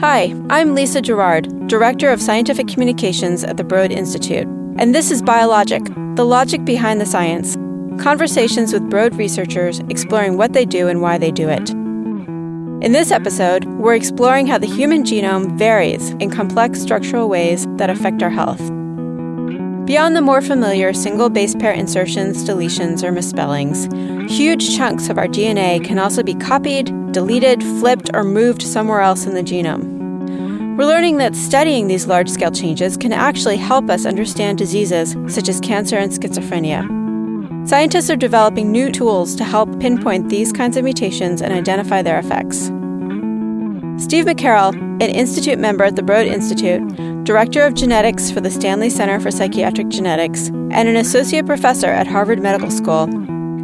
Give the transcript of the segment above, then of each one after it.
Hi, I'm Lisa Gerard, Director of Scientific Communications at the Broad Institute, and this is BioLogic, the logic behind the science. Conversations with Broad researchers exploring what they do and why they do it. In this episode, we're exploring how the human genome varies in complex structural ways that affect our health. Beyond the more familiar single base pair insertions, deletions, or misspellings, huge chunks of our DNA can also be copied, deleted, flipped, or moved somewhere else in the genome. We're learning that studying these large scale changes can actually help us understand diseases such as cancer and schizophrenia. Scientists are developing new tools to help pinpoint these kinds of mutations and identify their effects. Steve McCarroll, an Institute member at the Broad Institute, Director of Genetics for the Stanley Center for Psychiatric Genetics, and an Associate Professor at Harvard Medical School,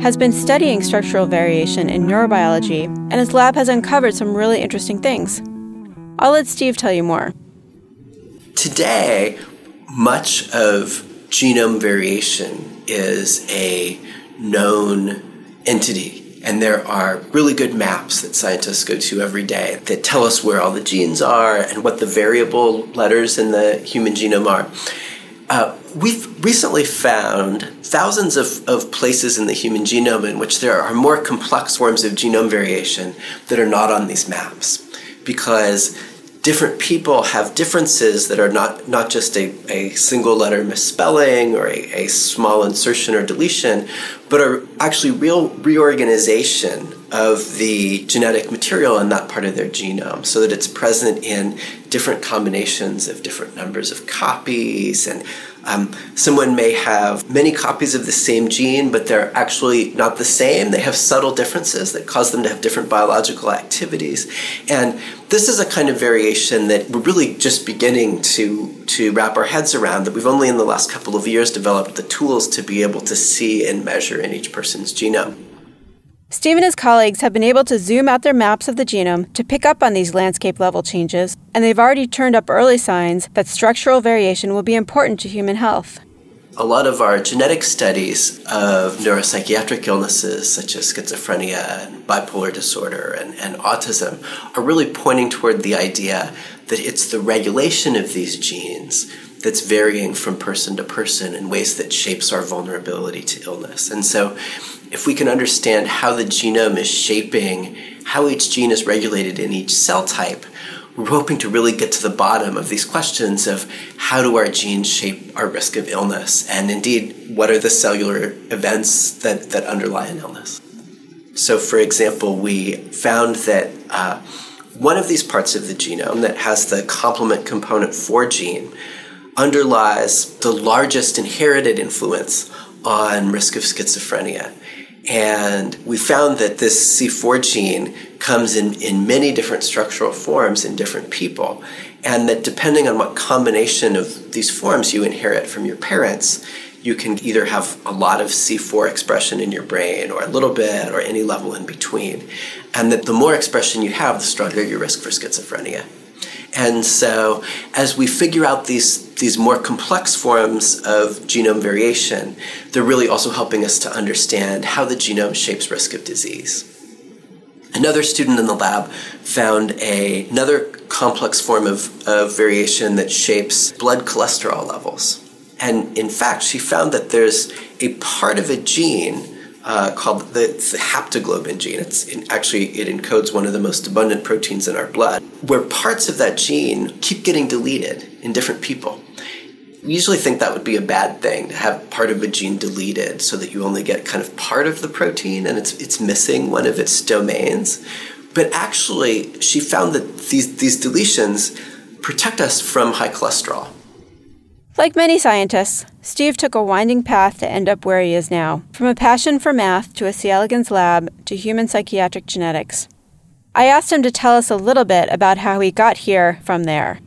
has been studying structural variation in neurobiology, and his lab has uncovered some really interesting things. I'll let Steve tell you more. Today, much of genome variation is a known entity. And there are really good maps that scientists go to every day that tell us where all the genes are and what the variable letters in the human genome are. Uh, we've recently found thousands of, of places in the human genome in which there are more complex forms of genome variation that are not on these maps because different people have differences that are not, not just a, a single letter misspelling or a, a small insertion or deletion, but are actually real reorganization of the genetic material in that part of their genome so that it's present in different combinations of different numbers of copies and um, someone may have many copies of the same gene, but they're actually not the same. They have subtle differences that cause them to have different biological activities. And this is a kind of variation that we're really just beginning to, to wrap our heads around, that we've only in the last couple of years developed the tools to be able to see and measure in each person's genome. Steve and his colleagues have been able to zoom out their maps of the genome to pick up on these landscape level changes, and they've already turned up early signs that structural variation will be important to human health. A lot of our genetic studies of neuropsychiatric illnesses such as schizophrenia and bipolar disorder and, and autism are really pointing toward the idea that it's the regulation of these genes that's varying from person to person in ways that shapes our vulnerability to illness. And so if we can understand how the genome is shaping how each gene is regulated in each cell type, we're hoping to really get to the bottom of these questions of how do our genes shape our risk of illness, and indeed, what are the cellular events that, that underlie an illness. So, for example, we found that uh, one of these parts of the genome that has the complement component 4 gene underlies the largest inherited influence on risk of schizophrenia. And we found that this C4 gene comes in, in many different structural forms in different people. And that depending on what combination of these forms you inherit from your parents, you can either have a lot of C4 expression in your brain or a little bit or any level in between. And that the more expression you have, the stronger your risk for schizophrenia. And so, as we figure out these, these more complex forms of genome variation, they're really also helping us to understand how the genome shapes risk of disease. Another student in the lab found a, another complex form of, of variation that shapes blood cholesterol levels. And in fact, she found that there's a part of a gene uh, called the, the, haptoglobin gene. It's in, actually it encodes one of the most abundant proteins in our blood, where parts of that gene keep getting deleted in different people. We usually think that would be a bad thing to have part of a gene deleted so that you only get kind of part of the protein and it's it's missing one of its domains. But actually, she found that these these deletions protect us from high cholesterol. Like many scientists, Steve took a winding path to end up where he is now, from a passion for math to a C. elegans lab to human psychiatric genetics. I asked him to tell us a little bit about how he got here from there.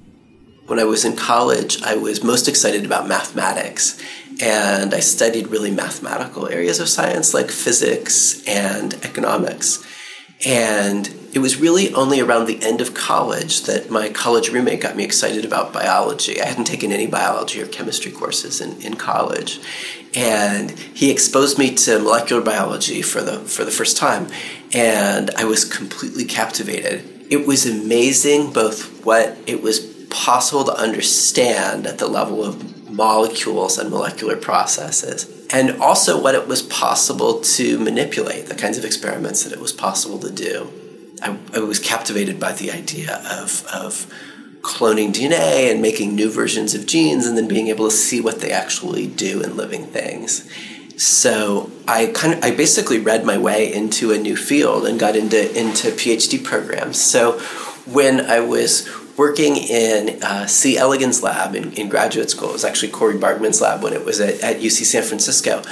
When I was in college, I was most excited about mathematics, and I studied really mathematical areas of science like physics and economics. And it was really only around the end of college that my college roommate got me excited about biology. I hadn't taken any biology or chemistry courses in, in college. And he exposed me to molecular biology for the, for the first time. And I was completely captivated it was amazing both what it was possible to understand at the level of molecules and molecular processes, and also what it was possible to manipulate, the kinds of experiments that it was possible to do. I, I was captivated by the idea of, of cloning DNA and making new versions of genes and then being able to see what they actually do in living things. So I kind of I basically read my way into a new field and got into into PhD programs. So when I was working in uh, C. Elegans' lab in, in graduate school, it was actually Cori Bargmann's lab when it was at, at UC San Francisco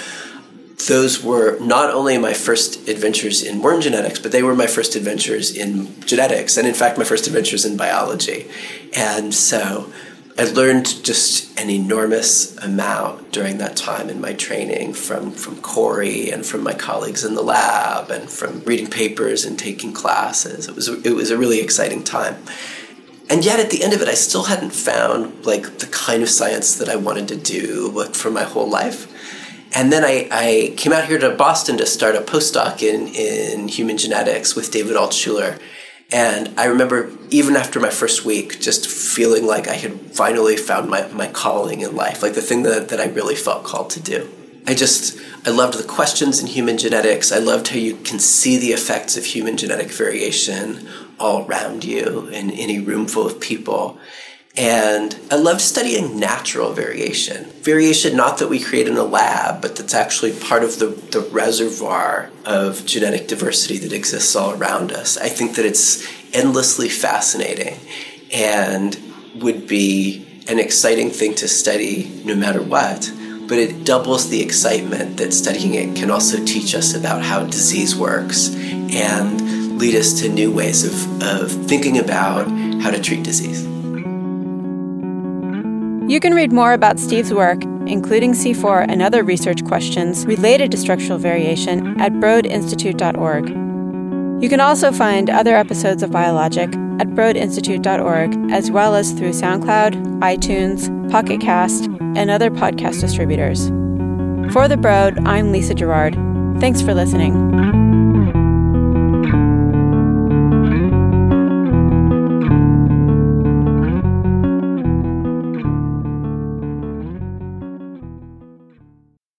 those were not only my first adventures in worm genetics, but they were my first adventures in genetics, and in fact, my first adventures in biology. And so I learned just an enormous amount during that time in my training from, from Cori and from my colleagues in the lab and from reading papers and taking classes. It was, it was a really exciting time. And yet at the end of it, I still hadn't found like the kind of science that I wanted to do like for my whole life and then I, I came out here to Boston to start a postdoc in, in human genetics with David Altshuler. And I remember even after my first week, just feeling like I had finally found my, my calling in life, like the thing that, that I really felt called to do. I just, I loved the questions in human genetics. I loved how you can see the effects of human genetic variation all around you in any room full of people. And I love studying natural variation. Variation not that we create in a lab, but that's actually part of the, the reservoir of genetic diversity that exists all around us. I think that it's endlessly fascinating and would be an exciting thing to study no matter what. But it doubles the excitement that studying it can also teach us about how disease works and lead us to new ways of, of thinking about how to treat disease. You can read more about Steve's work, including C4 and other research questions related to structural variation, at broadinstitute.org. You can also find other episodes of BioLogic at broadinstitute.org, as well as through SoundCloud, iTunes, Pocket Cast, and other podcast distributors. For The Broad, I'm Lisa Gerard. Thanks for listening.